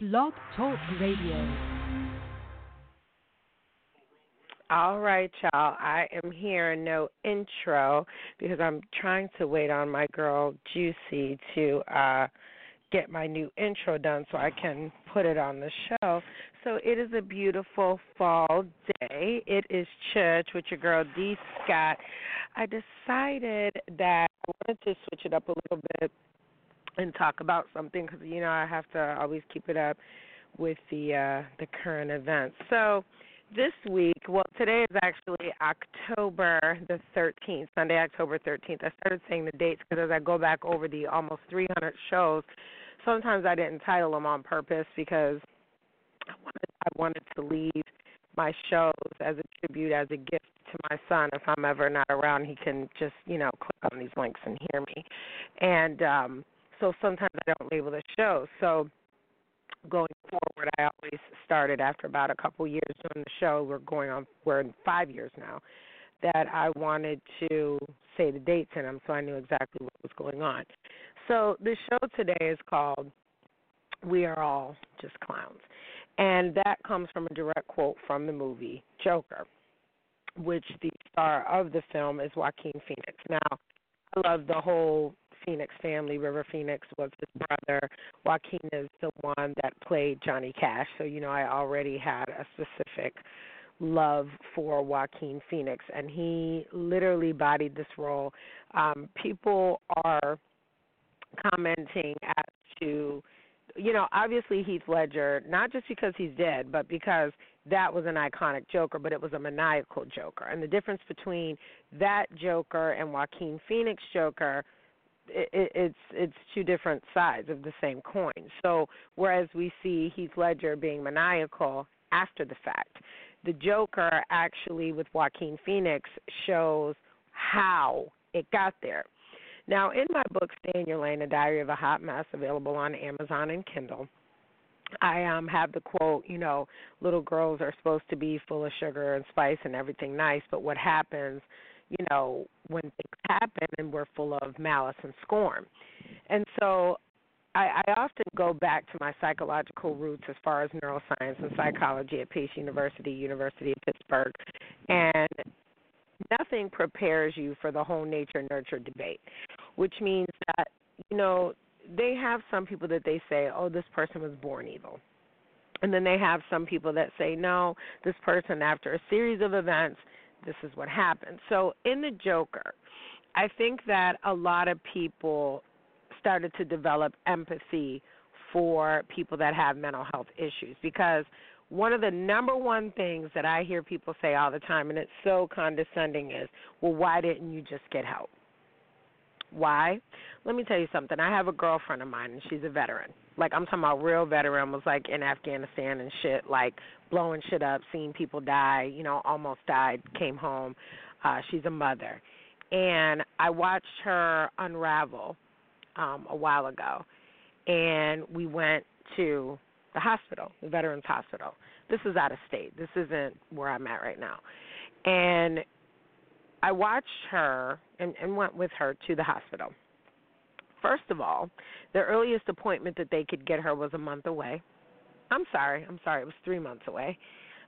Blog Talk Radio. All right, y'all. I am here, no intro, because I'm trying to wait on my girl Juicy to uh get my new intro done so I can put it on the show. So it is a beautiful fall day. It is church with your girl D Scott. I decided that I wanted to switch it up a little bit and talk about something because you know I have to always keep it up with the uh, the current events. So this week, well, today is actually October the 13th, Sunday, October 13th. I started saying the dates because as I go back over the almost 300 shows, sometimes I didn't title them on purpose because I wanted I wanted to leave my shows as a tribute, as a gift to my son. If I'm ever not around, he can just you know click on these links and hear me. And um so sometimes I don't label the show. So going forward, I always started after about a couple years doing the show. We're going on, we're in five years now. That I wanted to say the dates in them, so I knew exactly what was going on. So the show today is called "We Are All Just Clowns," and that comes from a direct quote from the movie Joker, which the star of the film is Joaquin Phoenix. Now, I love the whole Phoenix family. River Phoenix was his brother. Joaquin is the one that played Johnny Cash. So, you know, I already had a specific love for Joaquin Phoenix, and he literally bodied this role. Um, people are commenting as to, you know, obviously Heath Ledger, not just because he's dead, but because that was an iconic Joker, but it was a maniacal Joker. And the difference between that Joker and Joaquin Phoenix Joker – it, it's it's two different sides of the same coin. So whereas we see Heath Ledger being maniacal after the fact, the Joker actually with Joaquin Phoenix shows how it got there. Now, in my book, Stay in Your Lane, A Diary of a Hot Mess, available on Amazon and Kindle, I um have the quote, you know, little girls are supposed to be full of sugar and spice and everything nice, but what happens you know, when things happen and we're full of malice and scorn. And so I, I often go back to my psychological roots as far as neuroscience and psychology at Pace University, University of Pittsburgh, and nothing prepares you for the whole nature nurture debate, which means that, you know, they have some people that they say, oh, this person was born evil. And then they have some people that say, no, this person, after a series of events, this is what happened. So in the Joker, I think that a lot of people started to develop empathy for people that have mental health issues because one of the number one things that I hear people say all the time, and it's so condescending, is, well, why didn't you just get help? Why? Let me tell you something. I have a girlfriend of mine, and she's a veteran. Like I'm talking about real veteran, was like in Afghanistan and shit, like blowing shit up, seeing people die. You know, almost died, came home. Uh, she's a mother, and I watched her unravel um, a while ago, and we went to the hospital, the Veterans Hospital. This is out of state. This isn't where I'm at right now, and I watched her and, and went with her to the hospital. First of all, the earliest appointment that they could get her was a month away. I'm sorry, I'm sorry, it was three months away.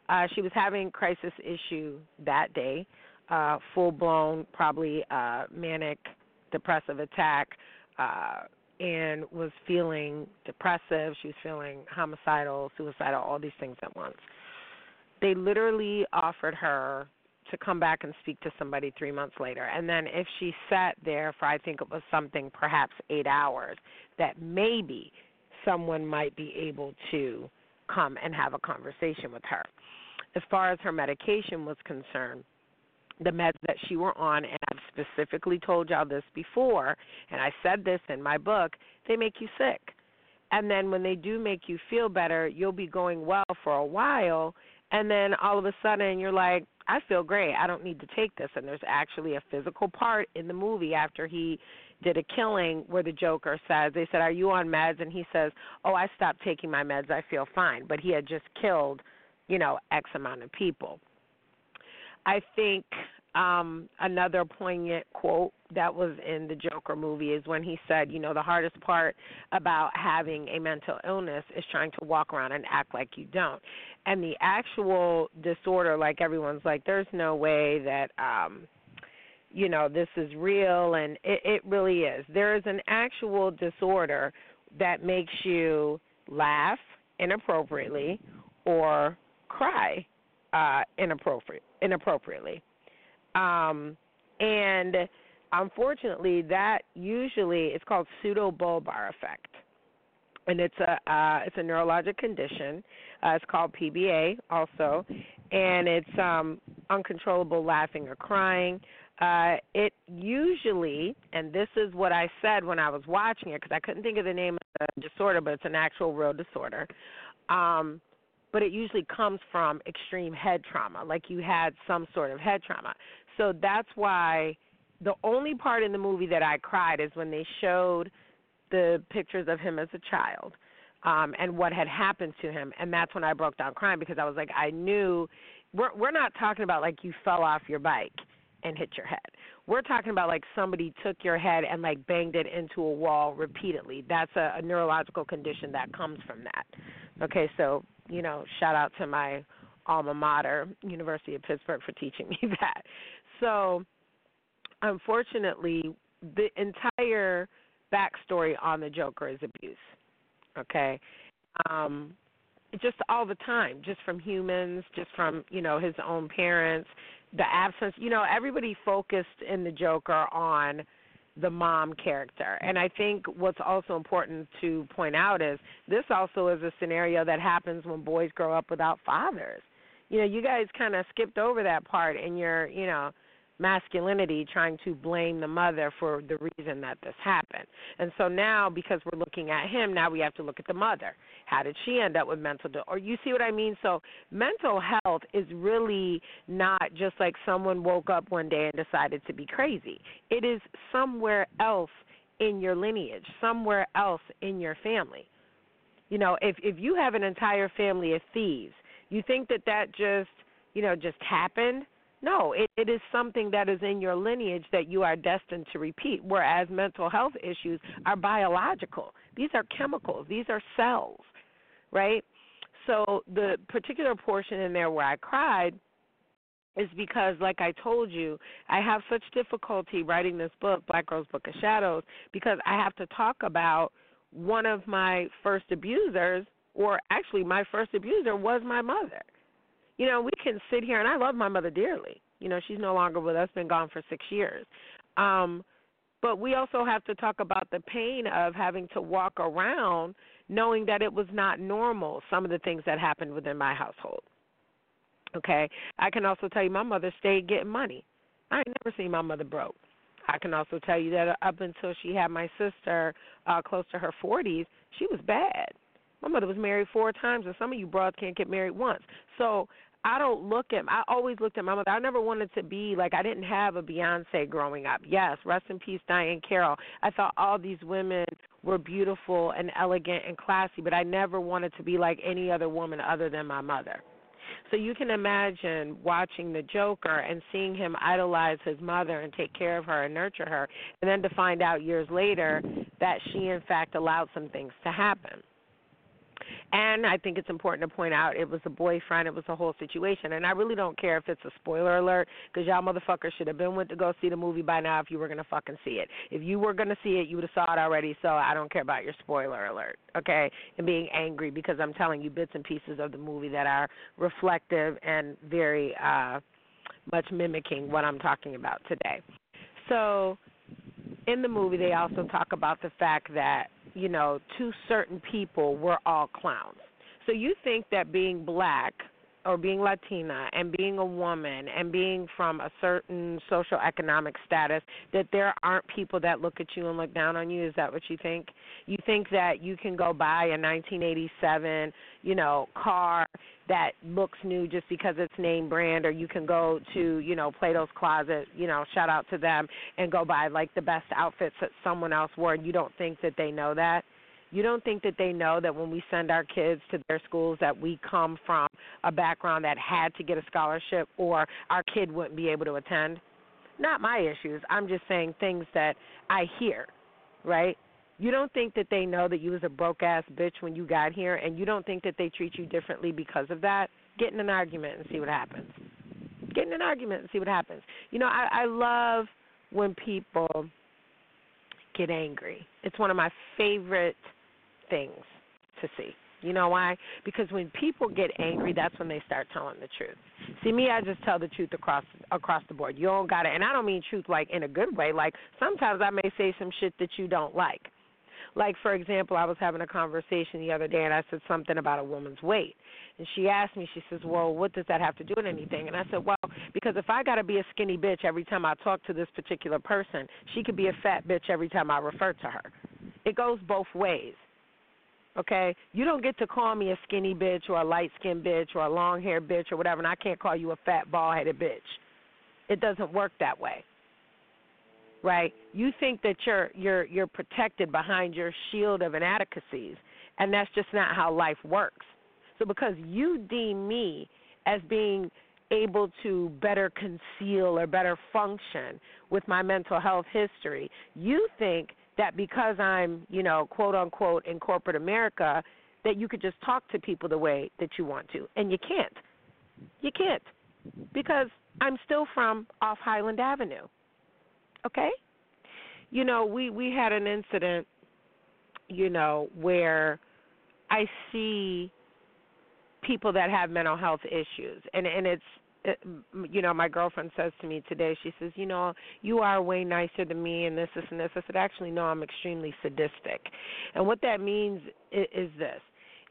Uh, she was having crisis issue that day, uh, full blown, probably uh, manic depressive attack, uh, and was feeling depressive. She was feeling homicidal, suicidal, all these things at once. They literally offered her to come back and speak to somebody three months later. And then if she sat there for, I think it was something, perhaps eight hours, that maybe someone might be able to come and have a conversation with her. As far as her medication was concerned, the meds that she were on, and I've specifically told y'all this before, and I said this in my book, they make you sick. And then when they do make you feel better, you'll be going well for a while, and then all of a sudden you're like, I feel great. I don't need to take this. And there's actually a physical part in the movie after he did a killing where the Joker says, they said, Are you on meds? And he says, Oh, I stopped taking my meds. I feel fine. But he had just killed, you know, X amount of people. I think um another poignant quote that was in the Joker movie is when he said, you know, the hardest part about having a mental illness is trying to walk around and act like you don't. And the actual disorder like everyone's like there's no way that um you know this is real and it it really is. There is an actual disorder that makes you laugh inappropriately or cry uh inappropriate inappropriately um, and unfortunately, that usually is called pseudobulbar affect, and it's a uh, it's a neurologic condition. Uh, it's called PBA also, and it's um, uncontrollable laughing or crying. Uh, it usually, and this is what I said when I was watching it because I couldn't think of the name of the disorder, but it's an actual real disorder. Um, but it usually comes from extreme head trauma, like you had some sort of head trauma. So that's why the only part in the movie that I cried is when they showed the pictures of him as a child um and what had happened to him and that's when I broke down crying because I was like I knew we're we're not talking about like you fell off your bike and hit your head. We're talking about like somebody took your head and like banged it into a wall repeatedly. That's a, a neurological condition that comes from that. Okay, so, you know, shout out to my alma mater, University of Pittsburgh for teaching me that. So, unfortunately, the entire backstory on the Joker is abuse. Okay, um, just all the time, just from humans, just from you know his own parents, the absence. You know, everybody focused in the Joker on the mom character. And I think what's also important to point out is this also is a scenario that happens when boys grow up without fathers. You know, you guys kind of skipped over that part in your, you know, masculinity trying to blame the mother for the reason that this happened. And so now because we're looking at him, now we have to look at the mother. How did she end up with mental or you see what I mean? So mental health is really not just like someone woke up one day and decided to be crazy. It is somewhere else in your lineage, somewhere else in your family. You know, if if you have an entire family of thieves, you think that that just, you know, just happened? No, it, it is something that is in your lineage that you are destined to repeat, whereas mental health issues are biological. These are chemicals, these are cells, right? So the particular portion in there where I cried is because, like I told you, I have such difficulty writing this book, Black Girl's Book of Shadows, because I have to talk about one of my first abusers, or actually, my first abuser was my mother you know, we can sit here and I love my mother dearly. You know, she's no longer with us, been gone for 6 years. Um but we also have to talk about the pain of having to walk around knowing that it was not normal some of the things that happened within my household. Okay? I can also tell you my mother stayed getting money. I ain't never seen my mother broke. I can also tell you that up until she had my sister uh close to her 40s, she was bad. My mother was married four times, and some of you broads can't get married once. So I don't look at. I always looked at my mother. I never wanted to be like. I didn't have a Beyonce growing up. Yes, rest in peace, Diahann Carroll. I thought all these women were beautiful and elegant and classy, but I never wanted to be like any other woman other than my mother. So you can imagine watching the Joker and seeing him idolize his mother and take care of her and nurture her, and then to find out years later that she in fact allowed some things to happen. And I think it's important to point out it was a boyfriend, it was a whole situation. And I really don't care if it's a spoiler alert because y'all motherfuckers should have been went to go see the movie by now if you were to fucking see it. If you were to see it, you would have saw it already. So I don't care about your spoiler alert, okay? And being angry because I'm telling you bits and pieces of the movie that are reflective and very uh much mimicking what I'm talking about today. So in the movie they also talk about the fact that you know, to certain people, we're all clowns. So you think that being black or being Latina and being a woman and being from a certain social economic status that there aren't people that look at you and look down on you is that what you think you think that you can go buy a 1987 you know car that looks new just because it's name brand or you can go to you know Plato's closet you know shout out to them and go buy like the best outfits that someone else wore and you don't think that they know that you don't think that they know that when we send our kids to their schools that we come from a background that had to get a scholarship or our kid wouldn't be able to attend. Not my issues. I'm just saying things that I hear, right? You don't think that they know that you was a broke ass bitch when you got here and you don't think that they treat you differently because of that? Get in an argument and see what happens. Get in an argument and see what happens. You know, I, I love when people get angry. It's one of my favorite things to see. You know why? Because when people get angry, that's when they start telling the truth. See me, I just tell the truth across across the board. You don't got it, and I don't mean truth like in a good way. Like sometimes I may say some shit that you don't like. Like for example, I was having a conversation the other day, and I said something about a woman's weight, and she asked me. She says, "Well, what does that have to do with anything?" And I said, "Well, because if I got to be a skinny bitch every time I talk to this particular person, she could be a fat bitch every time I refer to her. It goes both ways." Okay, you don't get to call me a skinny bitch or a light skinned bitch or a long haired bitch or whatever, and I can't call you a fat bald headed bitch. It doesn't work that way. Right? You think that you're you're you're protected behind your shield of inadequacies, and that's just not how life works. So because you deem me as being able to better conceal or better function with my mental health history, you think that because I'm, you know, quote unquote in corporate America, that you could just talk to people the way that you want to. And you can't. You can't. Because I'm still from off Highland Avenue. Okay? You know, we we had an incident, you know, where I see people that have mental health issues and and it's you know, my girlfriend says to me today, she says, you know, you are way nicer than me and this, this, and this. I said, actually, no, I'm extremely sadistic. And what that means is, is this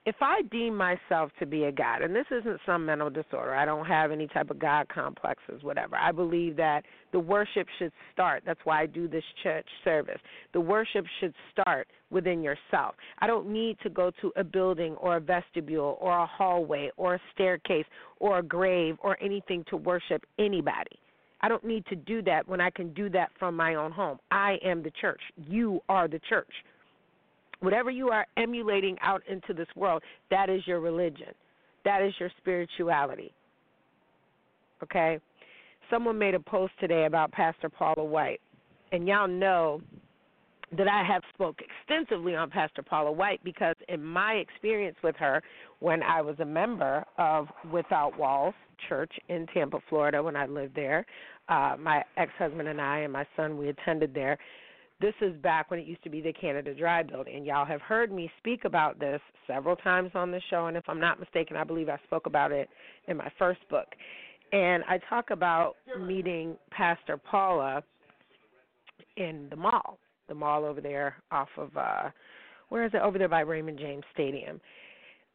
if I deem myself to be a God, and this isn't some mental disorder, I don't have any type of God complexes, whatever. I believe that the worship should start. That's why I do this church service. The worship should start within yourself. I don't need to go to a building or a vestibule or a hallway or a staircase or a grave or anything to worship anybody. I don't need to do that when I can do that from my own home. I am the church. You are the church. Whatever you are emulating out into this world, that is your religion. That is your spirituality. Okay? Someone made a post today about Pastor Paula White. And y'all know that I have spoke extensively on Pastor Paula White because in my experience with her when I was a member of Without Walls Church in Tampa, Florida when I lived there, uh my ex-husband and I and my son we attended there this is back when it used to be the Canada Dry building. Y'all have heard me speak about this several times on the show. And if I'm not mistaken, I believe I spoke about it in my first book. And I talk about meeting Pastor Paula in the mall, the mall over there off of, uh, where is it? Over there by Raymond James Stadium.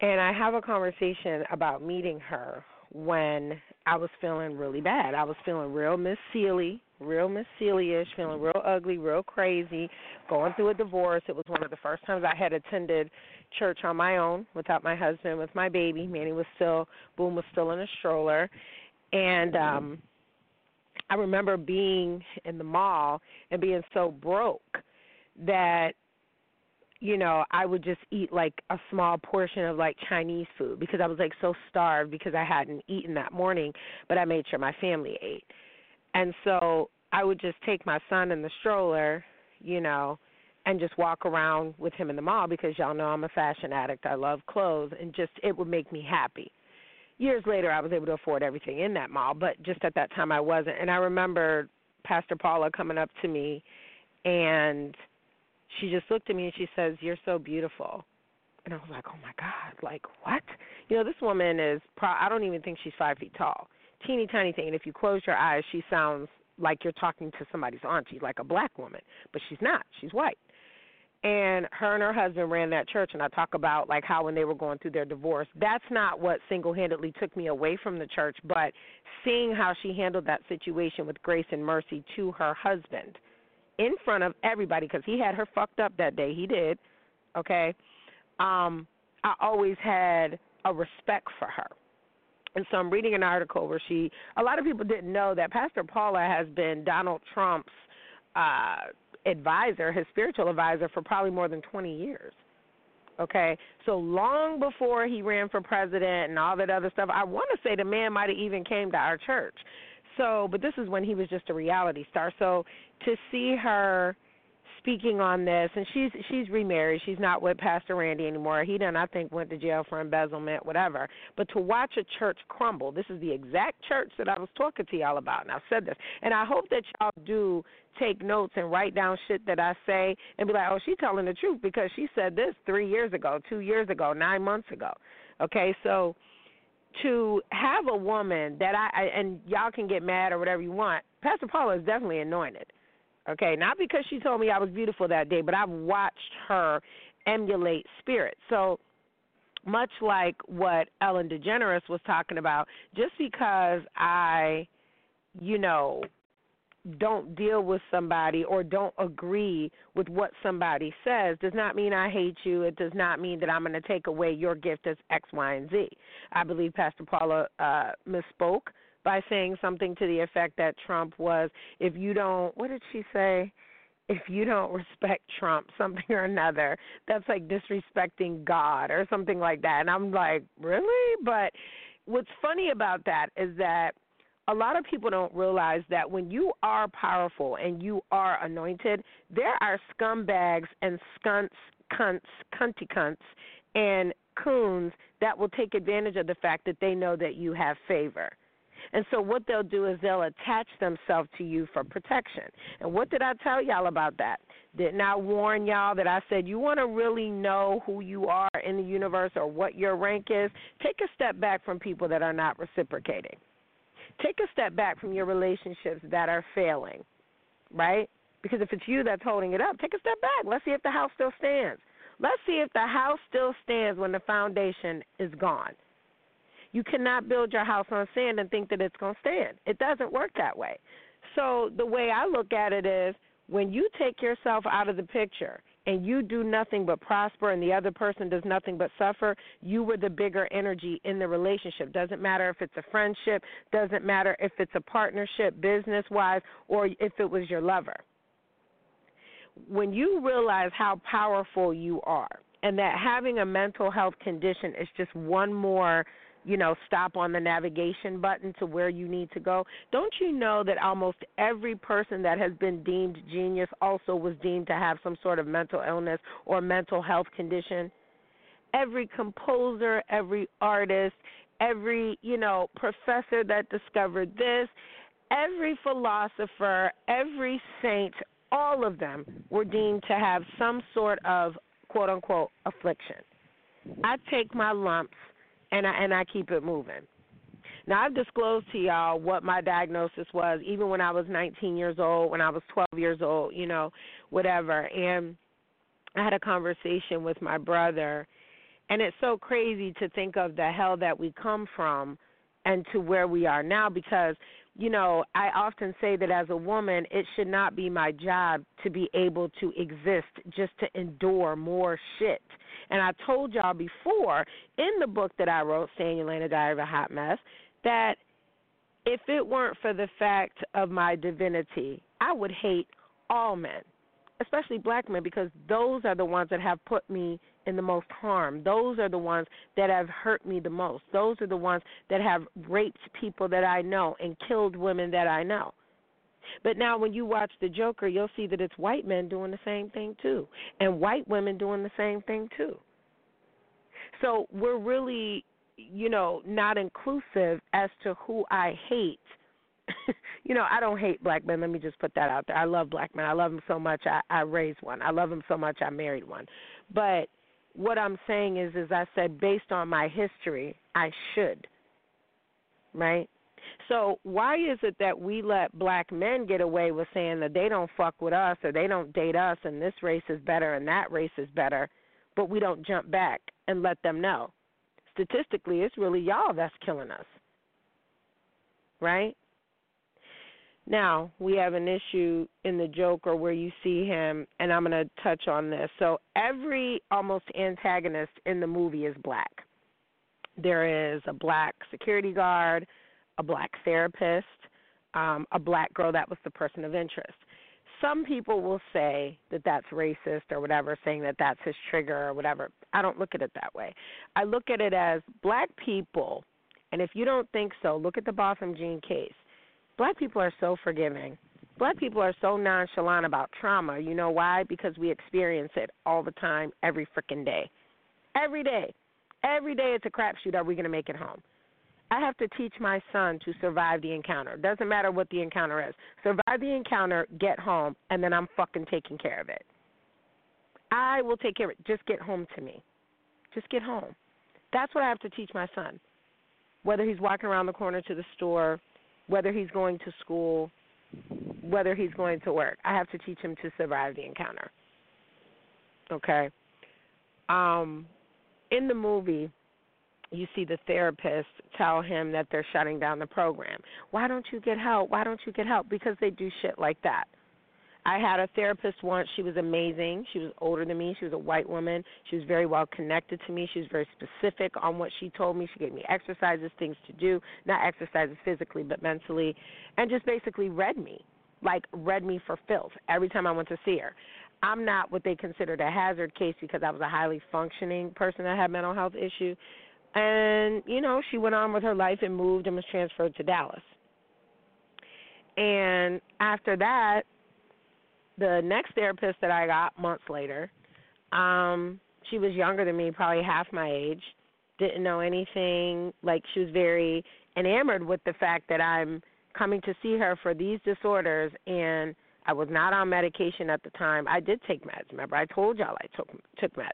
And I have a conversation about meeting her when I was feeling really bad. I was feeling real Miss Celie real Miss Celie-ish, feeling real ugly, real crazy, going through a divorce. It was one of the first times I had attended church on my own without my husband, with my baby. Manny was still, Boom was still in a stroller, and um I remember being in the mall and being so broke that you know, I would just eat like a small portion of like Chinese food because I was like so starved because I hadn't eaten that morning, but I made sure my family ate. And so I would just take my son in the stroller, you know, and just walk around with him in the mall because y'all know I'm a fashion addict. I love clothes and just it would make me happy. Years later I was able to afford everything in that mall, but just at that time I wasn't. And I remember Pastor Paula coming up to me and she just looked at me and she says, "You're so beautiful." And I was like, "Oh my God! Like what?" You know, this woman is. Pro- I don't even think she's five feet tall teeny tiny thing. And if you close your eyes, she sounds like you're talking to somebody's auntie, like a black woman, but she's not. She's white. And her and her husband ran that church, and I talk about like how when they were going through their divorce, that's not what single-handedly took me away from the church, but seeing how she handled that situation with grace and mercy to her husband in front of everybody, because he had her fucked up that day. He did. Okay. Um, I always had a respect for her and so I'm reading an article where she, a lot of people didn't know that Pastor Paula has been Donald Trump's uh, advisor, his spiritual advisor, for probably more than 20 years. Okay, so long before he ran for president and all that other stuff, I want to say the man might have even came to our church. So, but this is when he was just a reality star. So to see her speaking on this, and she's she's remarried. She's not with Pastor Randy anymore. He done, I think, went to jail for embezzlement, whatever. But to watch a church crumble, this is the exact church that I was talking to y'all about, and I've said this, and I hope that y'all do take notes and write down shit that I say and be like, oh, she's telling the truth because she said this three years ago, two years ago, nine months ago. Okay, so to have a woman that I, I and y'all can get mad or whatever you want. Pastor Paula is definitely anointed. Okay, not because she told me I was beautiful that day, but I've watched her emulate spirit. So much like what Ellen DeGeneres was talking about, just because I, you know, don't deal with somebody or don't agree with what somebody says does not mean I hate you. It does not mean that I'm going to take away your gift as X, Y, and Z. I believe Pastor Paula uh, misspoke by saying something to the effect that Trump was, if you don't, what did she say? If you don't respect Trump, something or another, that's like disrespecting God or something like that. And I'm like, really? But what's funny about that is that a lot of people don't realize that when you are powerful and you are anointed, there are scumbags and skunts, cunts, cunty cunts, and coons that will take advantage of the fact that they know that you have favor. And so what they'll do is they'll attach themselves to you for protection. And what did I tell y'all about that? Didn't I warn y'all that I said you want to really know who you are in the universe or what your rank is? Take a step back from people that are not reciprocating. Take a step back from your relationships that are failing, right? Because if it's you that's holding it up, take a step back. Let's see if the house still stands. Let's see if the house still stands when the foundation is gone. You cannot build your house on sand and think that it's going to stand. It doesn't work that way. So the way I look at it is when you take yourself out of the picture and you do nothing but prosper and the other person does nothing but suffer, you were the bigger energy in the relationship. Doesn't matter if it's a friendship, doesn't matter if it's a partnership business wise or if it was your lover. When you realize how powerful you are and that having a mental health condition is just one more you know, stop on the navigation button to where you need to go. Don't you know that almost every person that has been deemed genius also was deemed to have some sort of mental illness or mental health condition? Every composer, every artist, every, you know, professor that discovered this, every philosopher, every saint, all of them were deemed to have some sort of quote unquote affliction. I take my lumps and I and I keep it moving. Now I've disclosed to y'all what my diagnosis was, even when I was 19 years old, when I was 12 years old, you know, whatever. And I had a conversation with my brother, and it's so crazy to think of the hell that we come from and to where we are now because you know, I often say that as a woman, it should not be my job to be able to exist just to endure more shit. And I told y'all before in the book that I wrote, Stay in Your Lane A Diary of a Hot Mess, that if it weren't for the fact of my divinity, I would hate all men, especially black men, because those are the ones that have put me in the most harm. Those are the ones that have hurt me the most. Those are the ones that have raped people that I know and killed women that I know. But now when you watch the Joker, you'll see that it's white men doing the same thing too and white women doing the same thing too. So we're really, you know, not inclusive as to who I hate. you know, I don't hate black men. Let me just put that out there. I love black men. I love them so much. I, I raised one. I love them so much. I married one. But what I'm saying is, as I said, based on my history, I should. Right? So why is it that we let black men get away with saying that they don't fuck with us or they don't date us and this race is better and that race is better, but we don't jump back and let them know? Statistically, it's really y'all that's killing us. Right? Now, we have an issue in the Joker where you see him, and I'm going to touch on this. So, every almost antagonist in the movie is black. There is a black security guard, a black therapist, um, a black girl that was the person of interest. some people will say that that's racist or whatever, saying that that's his trigger or whatever. I don't look at it that way. I look at it as black people, and if you don't think so, look at the Botham Jean case. Black people are so forgiving. Black people are so nonchalant about trauma. You know why? Because we experience it all the time, every freaking day. Every day. Every day it's a crapshoot. Are we going to make it home? I have to teach my son to survive the encounter. Doesn't matter what the encounter is. Survive the encounter, get home, and then I'm fucking taking care of it. I will take care of it. Just get home to me. Just get home. That's what I have to teach my son. Whether he's walking around the corner to the store, whether he's going to school, whether he's going to work. I have to teach him to survive the encounter. Okay. Um in the movie you see the therapist tell him that they're shutting down the program. Why don't you get help? Why don't you get help? Because they do shit like that. I had a therapist once. She was amazing. She was older than me. She was a white woman. She was very well connected to me. She was very specific on what she told me. She gave me exercises, things to do, not exercises physically, but mentally, and just basically read me, like read me for filth every time I went to see her. I'm not what they considered a hazard case because I was a highly functioning person that had mental health issues. And, you know, she went on with her life and moved and was transferred to Dallas. And after that, the next therapist that I got months later, um, she was younger than me, probably half my age, didn't know anything. Like she was very enamored with the fact that I'm coming to see her for these disorders and I was not on medication at the time. I did take meds. Remember, I told y'all I took took meds.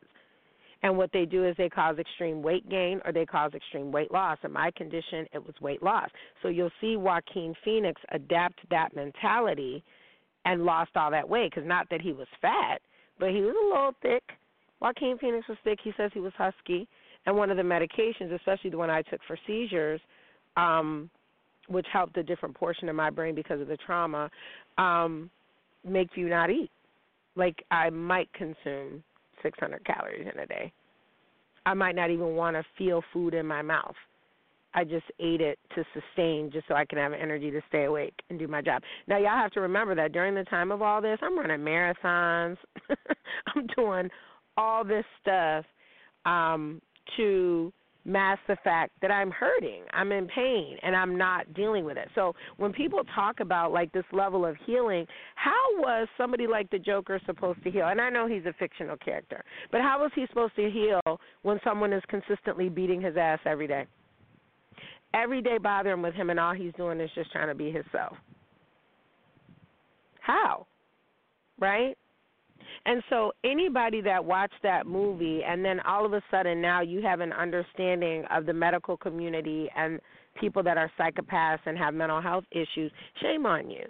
And what they do is they cause extreme weight gain or they cause extreme weight loss. In my condition, it was weight loss. So you'll see Joaquin Phoenix adapt that mentality and lost all that weight because not that he was fat, but he was a little thick. Joaquin Phoenix was thick. He says he was husky. And one of the medications, especially the one I took for seizures, um, which helped a different portion of my brain because of the trauma, um, makes you not eat. Like I might consume 600 calories in a day. I might not even want to feel food in my mouth. I just ate it to sustain just so I can have energy to stay awake and do my job. Now y'all have to remember that during the time of all this, I'm running marathons. I'm doing all this stuff um to mask the fact that I'm hurting, I'm in pain, and I'm not dealing with it. So when people talk about like this level of healing, how was somebody like the Joker supposed to heal? And I know he's a fictional character, but how was he supposed to heal when someone is consistently beating his ass every day? Every day bothering with him, and all he's doing is just trying to be himself. How? Right? And so anybody that watched that movie and then all of a sudden now you have an understanding of the medical community and people that are psychopaths and have mental health issues, shame on you.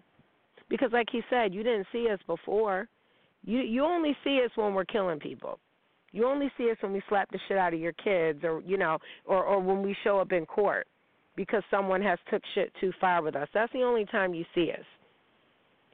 Because like he said, you didn't see us before. You you only see us when we're killing people. You only see us when we slap the shit out of your kids or you know, or or when we show up in court because someone has took shit too far with us. That's the only time you see us.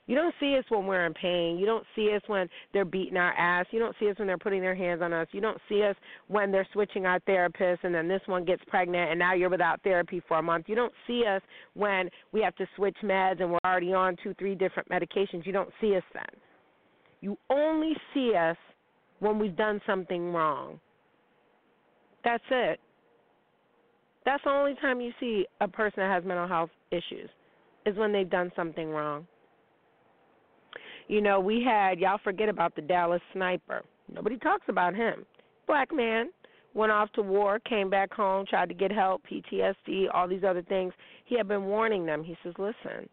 You don't see us when we're in pain. You don't see us when they're beating our ass. You don't see us when they're putting their hands on us. You don't see us when they're switching our therapists and then this one gets pregnant and now you're without therapy for a month. You don't see us when we have to switch meds and we're already on two, three different medications. You don't see us then. You only see us when we've done something wrong. That's it. That's the only time you see a person that has mental health issues is when they've done something wrong. You know, we had y'all forget about the Dallas sniper. Nobody talks about him. Black man went off to war, came back home, tried to get help, PTSD, all these other things. He had been warning them. He says, "Listen."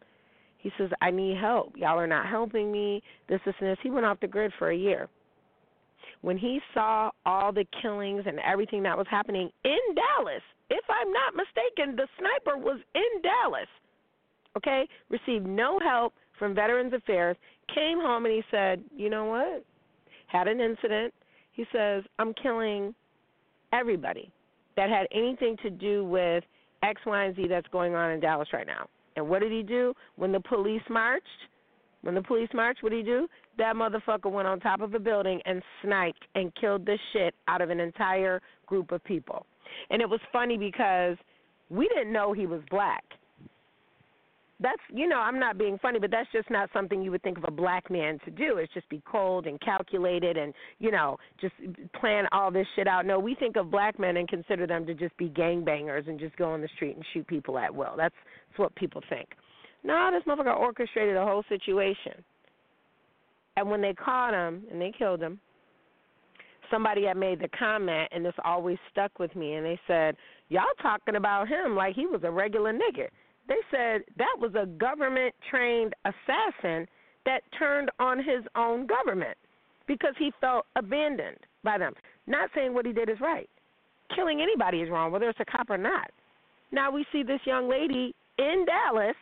He says, "I need help. Y'all are not helping me. This, this, and this." He went off the grid for a year. When he saw all the killings and everything that was happening in Dallas, if I'm not mistaken, the sniper was in Dallas. Okay, received no help from Veterans Affairs came home and he said, "You know what? Had an incident." He says, "I'm killing everybody that had anything to do with X, Y, and Z that's going on in Dallas right now." And what did he do when the police marched? When the police marched, what did he do? That motherfucker went on top of a building and sniped and killed the shit out of an entire group of people. And it was funny because we didn't know he was black that's you know I'm not being funny, but that's just not something you would think of a black man to do. It's just be cold and calculated and you know just plan all this shit out. No, we think of black men and consider them to just be gangbangers and just go on the street and shoot people at will. That's, that's what people think. No, this motherfucker orchestrated the whole situation. And when they caught him and they killed him, somebody had made the comment, and this always stuck with me. And they said, "Y'all talking about him like he was a regular nigga." They said that was a government trained assassin that turned on his own government because he felt abandoned by them. Not saying what he did is right. Killing anybody is wrong, whether it's a cop or not. Now we see this young lady in Dallas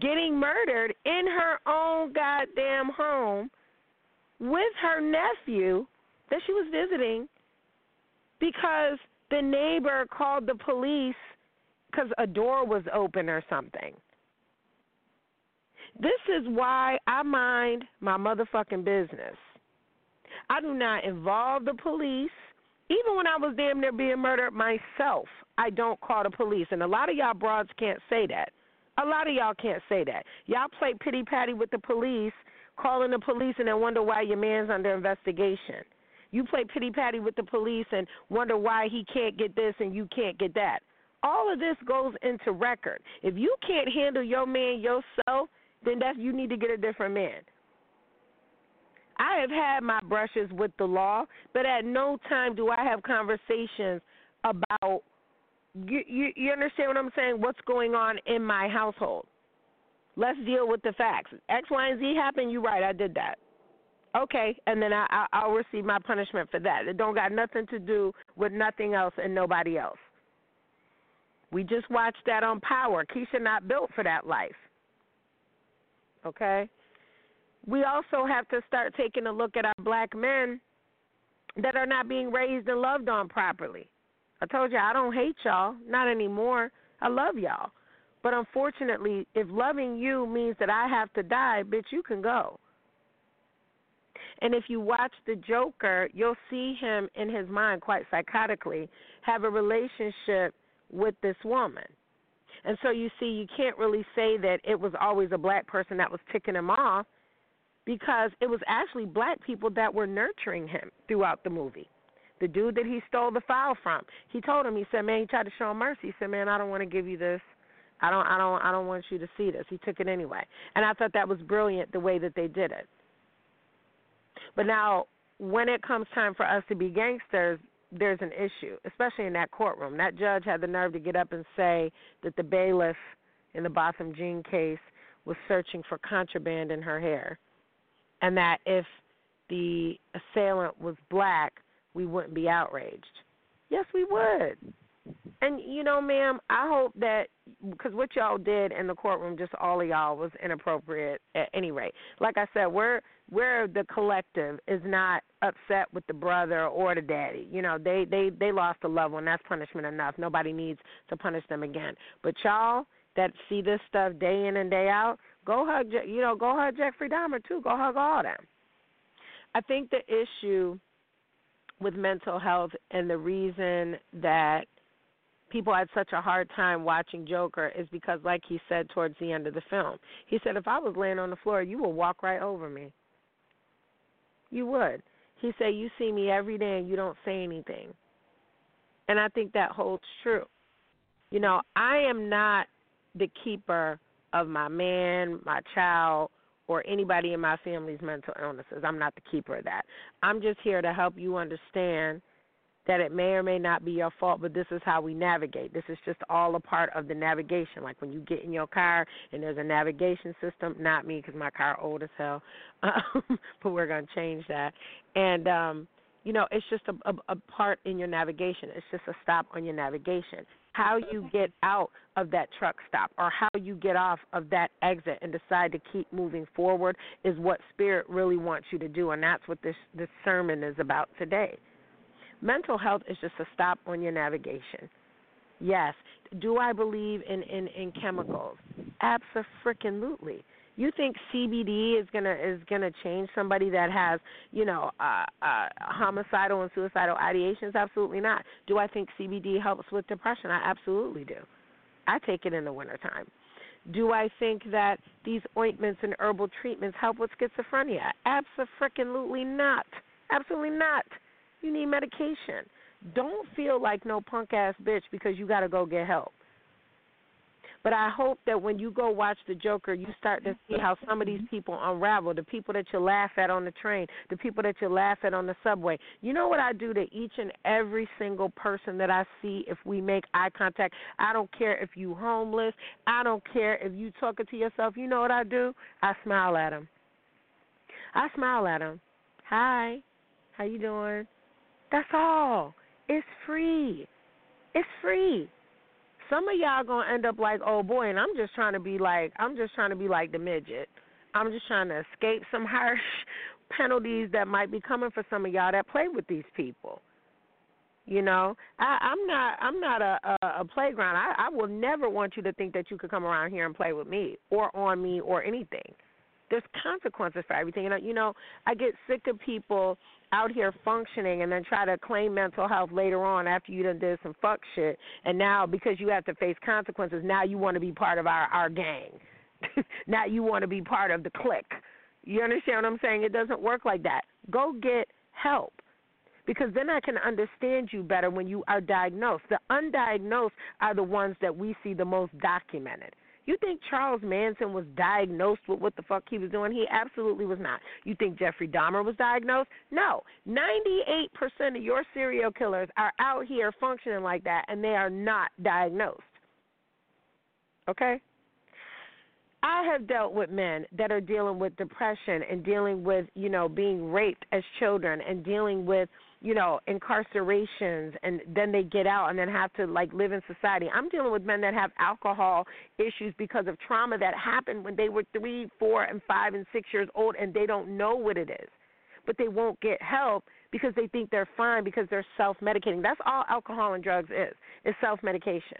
getting murdered in her own goddamn home with her nephew that she was visiting because the neighbor called the police because a door was open or something. This is why I mind my motherfucking business. I do not involve the police. Even when I was damn near being murdered myself, I don't call the police. And a lot of y'all broads can't say that. A lot of y'all can't say that. Y'all play pity patty with the police, calling the police and then wonder why your man's under investigation. You play pity patty with the police and wonder why he can't get this and you can't get that. All of this goes into record. If you can't handle your man yourself, then that's you need to get a different man. I have had my brushes with the law, but at no time do I have conversations about you, you you understand what I'm saying? What's going on in my household? Let's deal with the facts. X, Y, and Z happened. You right. I did that. Okay, and then I, I I'll receive my punishment for that. It don't got nothing to do with nothing else and nobody else. We just watched that on Power. Keisha not built for that life. Okay? We also have to start taking a look at our black men that are not being raised and loved on properly. I told you I don't hate y'all, not anymore. I love y'all. But unfortunately, if loving you means that I have to die, bitch, you can go. And if you watch the Joker, you'll see him in his mind quite psychotically have a relationship with this woman. And so you see, you can't really say that it was always a black person that was ticking him off because it was actually black people that were nurturing him throughout the movie. The dude that he stole the file from, he told him, he said, "Man, he tried to show him mercy. He said, "Man, I don't want to give you this. I don't, I don't, I don't want you to see this." He took it anyway, and I thought that was brilliant the way that they did it. But now, when it comes time for us to be gangsters, there's an issue, especially in that courtroom. That judge had the nerve to get up and say that the bailiff in the Botham Jean case was searching for contraband in her hair, and that if the assailant was black, we wouldn't be outraged. Yes, we would. And you know, ma'am, I hope that because what y'all did in the courtroom, just all of y'all, was inappropriate at any rate. Like I said, we're where the collective is not upset with the brother or the daddy. You know, they they they lost a loved one. That's punishment enough. Nobody needs to punish them again. But y'all that see this stuff day in and day out, go hug. You know, go hug Jeffrey Dahmer too. Go hug all them. I think the issue with mental health and the reason that people had such a hard time watching Joker is because, like he said towards the end of the film, he said, "If I was laying on the floor, you would walk right over me." You would. He said, You see me every day and you don't say anything. And I think that holds true. You know, I am not the keeper of my man, my child, or anybody in my family's mental illnesses. I'm not the keeper of that. I'm just here to help you understand that it may or may not be your fault, but this is how we navigate. This is just all a part of the navigation. Like when you get in your car and there's a navigation system, not me because my car old as hell, um, but we're going to change that. And, um, you know, it's just a, a, a part in your navigation. It's just a stop on your navigation. How you get out of that truck stop or how you get off of that exit and decide to keep moving forward is what spirit really wants you to do and that's what this this sermon is about today mental health is just a stop on your navigation. Yes. Do I believe in in, in chemicals? Absolutely. You think CBD is gonna is gonna change somebody that has you know uh, uh, homicidal and suicidal ideations? Absolutely not. Do I think CBD helps with depression? I absolutely do. I take it in the wintertime. Do I think that these ointments and herbal treatments help with schizophrenia? Absolutely not. Absolutely not. You need medication. Don't feel like no punk ass bitch because you got to go get help. But I hope that when you go watch the Joker, you start to see how some of these mm-hmm. people unravel. The people that you laugh at on the train, the people that you laugh at on the subway. You know what I do to each and every single person that I see if we make eye contact? I don't care if you're homeless. I don't care if you're talking to yourself. You know what I do? I smile at them. I smile at them. Hi, how you doing? That's all. It's free. It's free some of y'all gonna end up like oh boy, and I'm just trying to be like I'm just trying to be like the midget. I'm just trying to escape some harsh penalties that might be coming for some of y'all that play with these people. You know, I, I'm not I'm not a, a, a playground. I, I will never want you to think that you could come around here and play with me or on me or anything. There's consequences for everything. And you know, I get sick of people out here functioning and then try to claim mental health later on after you done did some fuck shit and now because you have to face consequences now you want to be part of our our gang now you want to be part of the clique you understand what i'm saying it doesn't work like that go get help because then I can understand you better when you are diagnosed. The undiagnosed are the ones that we see the most documented. You think Charles Manson was diagnosed with what the fuck he was doing? He absolutely was not. You think Jeffrey Dahmer was diagnosed? No. 98% of your serial killers are out here functioning like that and they are not diagnosed. Okay? I have dealt with men that are dealing with depression and dealing with, you know, being raped as children and dealing with you know, incarcerations and then they get out and then have to like live in society. I'm dealing with men that have alcohol issues because of trauma that happened when they were three, four, and five and six years old and they don't know what it is. But they won't get help because they think they're fine because they're self medicating. That's all alcohol and drugs is. It's self medication.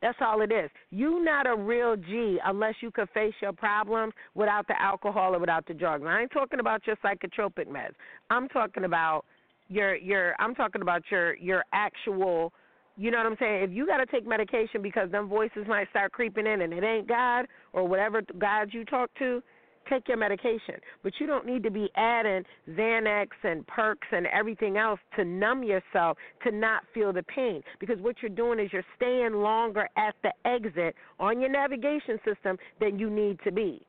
That's all it is. You not a real G unless you can face your problems without the alcohol or without the drugs. I ain't talking about your psychotropic meds. I'm talking about your your I'm talking about your your actual you know what I'm saying? If you got to take medication because them voices might start creeping in and it ain't God or whatever God you talk to, take your medication. But you don't need to be adding Xanax and perks and everything else to numb yourself to not feel the pain. Because what you're doing is you're staying longer at the exit on your navigation system than you need to be.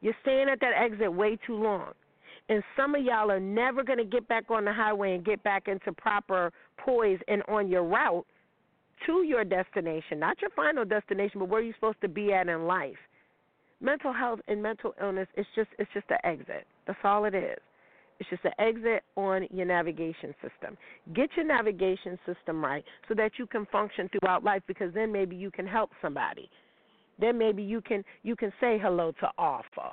You're staying at that exit way too long. And some of y'all are never going to get back on the highway and get back into proper poise and on your route to your destination, not your final destination, but where you're supposed to be at in life mental health and mental illness it's just it's just an exit. That's all it is. It's just an exit on your navigation system. Get your navigation system right so that you can function throughout life because then maybe you can help somebody. Then maybe you can you can say hello to Alpha.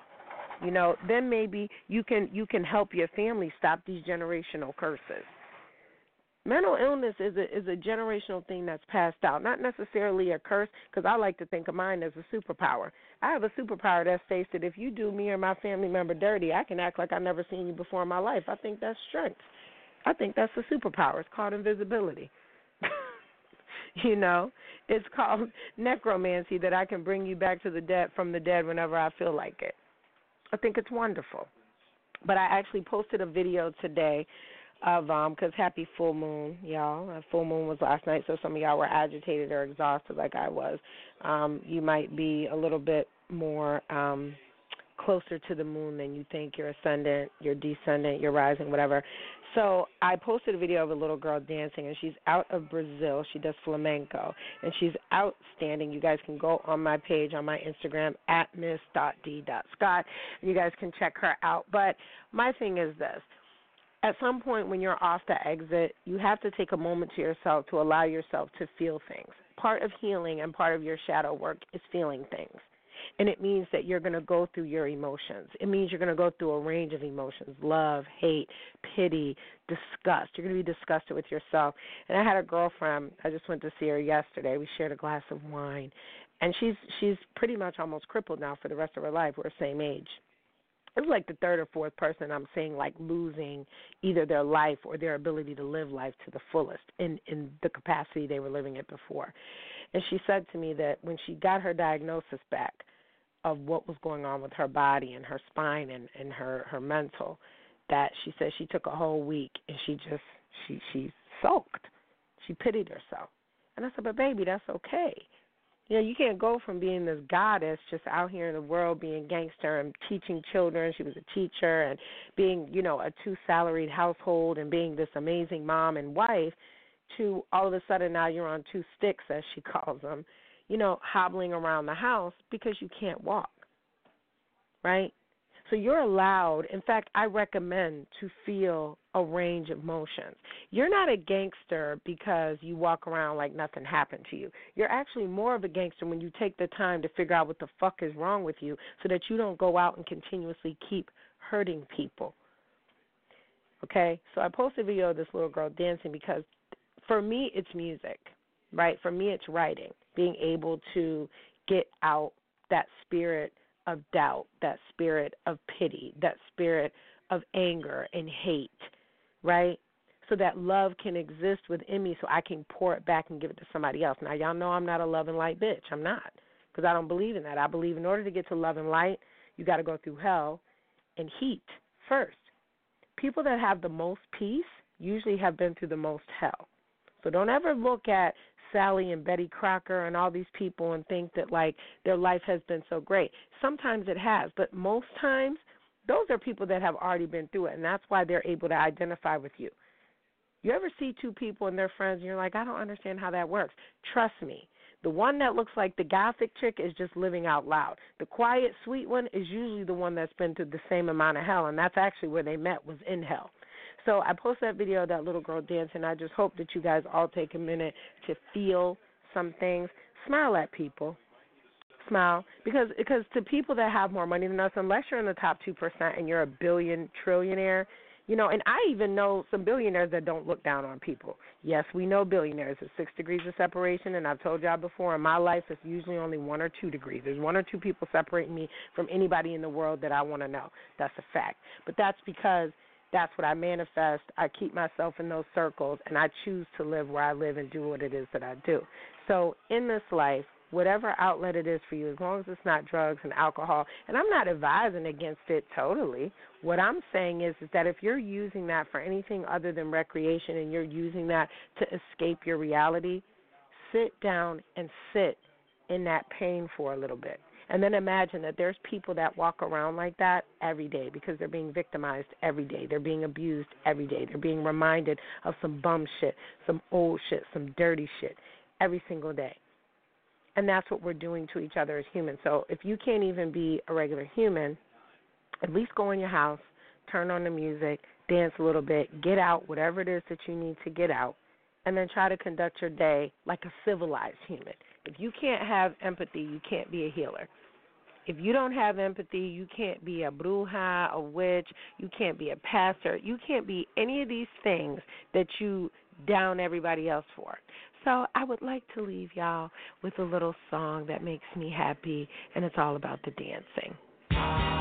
You know, then maybe you can you can help your family stop these generational curses mental illness is a is a generational thing that's passed out, not necessarily a curse. Because I like to think of mine as a superpower. I have a superpower that states that if you do me or my family member dirty, I can act like I've never seen you before in my life. I think that's strength. I think that's a superpower. It's called invisibility. you know, it's called necromancy that I can bring you back to the dead from the dead whenever I feel like it. I think it's wonderful. But I actually posted a video today of um because happy full moon y'all. Uh, full moon was last night so some of y'all were agitated or exhausted like i was. Um you might be a little bit more um closer to the moon than you think. Your ascendant your descendant your rising whatever. So i posted a video of a little girl dancing and she's out of brazil. She does flamenco and she's outstanding. You guys can go on my page on my instagram at miss.d.scott you guys can check her out. But my thing is this at some point when you're off the exit, you have to take a moment to yourself to allow yourself to feel things. Part of healing and part of your shadow work is feeling things. And it means that you're going to go through your emotions. It means you're going to go through a range of emotions love, hate, pity, disgust. You're going to be disgusted with yourself. And I had a girlfriend, I just went to see her yesterday. We shared a glass of wine. And she's she's pretty much almost crippled now for the rest of her life. We're the same age it's like the third or fourth person I'm seeing like losing either their life or their ability to live life to the fullest in in the capacity they were living it before. And she said to me that when she got her diagnosis back of what was going on with her body and her spine and and her her mental, that she said she took a whole week and she just she she sulked. She pitied herself. And I said, "But baby, that's okay." You know, you can't go from being this goddess just out here in the world being gangster and teaching children. She was a teacher and being, you know, a two salaried household and being this amazing mom and wife to all of a sudden now you're on two sticks as she calls them, you know, hobbling around the house because you can't walk. Right? So you're allowed, in fact, I recommend to feel a range of motions. You're not a gangster because you walk around like nothing happened to you. You're actually more of a gangster when you take the time to figure out what the fuck is wrong with you so that you don't go out and continuously keep hurting people. Okay? So I posted a video of this little girl dancing because for me it's music, right? For me it's writing, being able to get out that spirit of doubt, that spirit of pity, that spirit of anger and hate, right? So that love can exist within me so I can pour it back and give it to somebody else. Now, y'all know I'm not a love and light bitch. I'm not. Because I don't believe in that. I believe in order to get to love and light, you got to go through hell and heat first. People that have the most peace usually have been through the most hell. So don't ever look at Sally and Betty Crocker and all these people and think that like their life has been so great. Sometimes it has, but most times those are people that have already been through it and that's why they're able to identify with you. You ever see two people and they're friends and you're like, I don't understand how that works. Trust me. The one that looks like the gothic chick is just living out loud. The quiet, sweet one is usually the one that's been through the same amount of hell, and that's actually where they met was in hell. So I posted that video of that little girl dancing. I just hope that you guys all take a minute to feel some things. Smile at people. Smile because because to people that have more money than us, unless you're in the top two percent and you're a billion trillionaire, you know, and I even know some billionaires that don't look down on people. Yes, we know billionaires. It's six degrees of separation, and I've told y'all before, in my life, it's usually only one or two degrees. There's one or two people separating me from anybody in the world that I want to know. That's a fact. But that's because that's what I manifest. I keep myself in those circles and I choose to live where I live and do what it is that I do. So in this life, whatever outlet it is for you, as long as it's not drugs and alcohol, and I'm not advising against it totally. What I'm saying is, is that if you're using that for anything other than recreation and you're using that to escape your reality, sit down and sit in that pain for a little bit. And then imagine that there's people that walk around like that every day because they're being victimized every day. They're being abused every day. They're being reminded of some bum shit, some old shit, some dirty shit every single day. And that's what we're doing to each other as humans. So if you can't even be a regular human, at least go in your house, turn on the music, dance a little bit, get out whatever it is that you need to get out, and then try to conduct your day like a civilized human. If you can't have empathy, you can't be a healer. If you don't have empathy, you can't be a bruja, a witch, you can't be a pastor, you can't be any of these things that you down everybody else for. So I would like to leave y'all with a little song that makes me happy, and it's all about the dancing.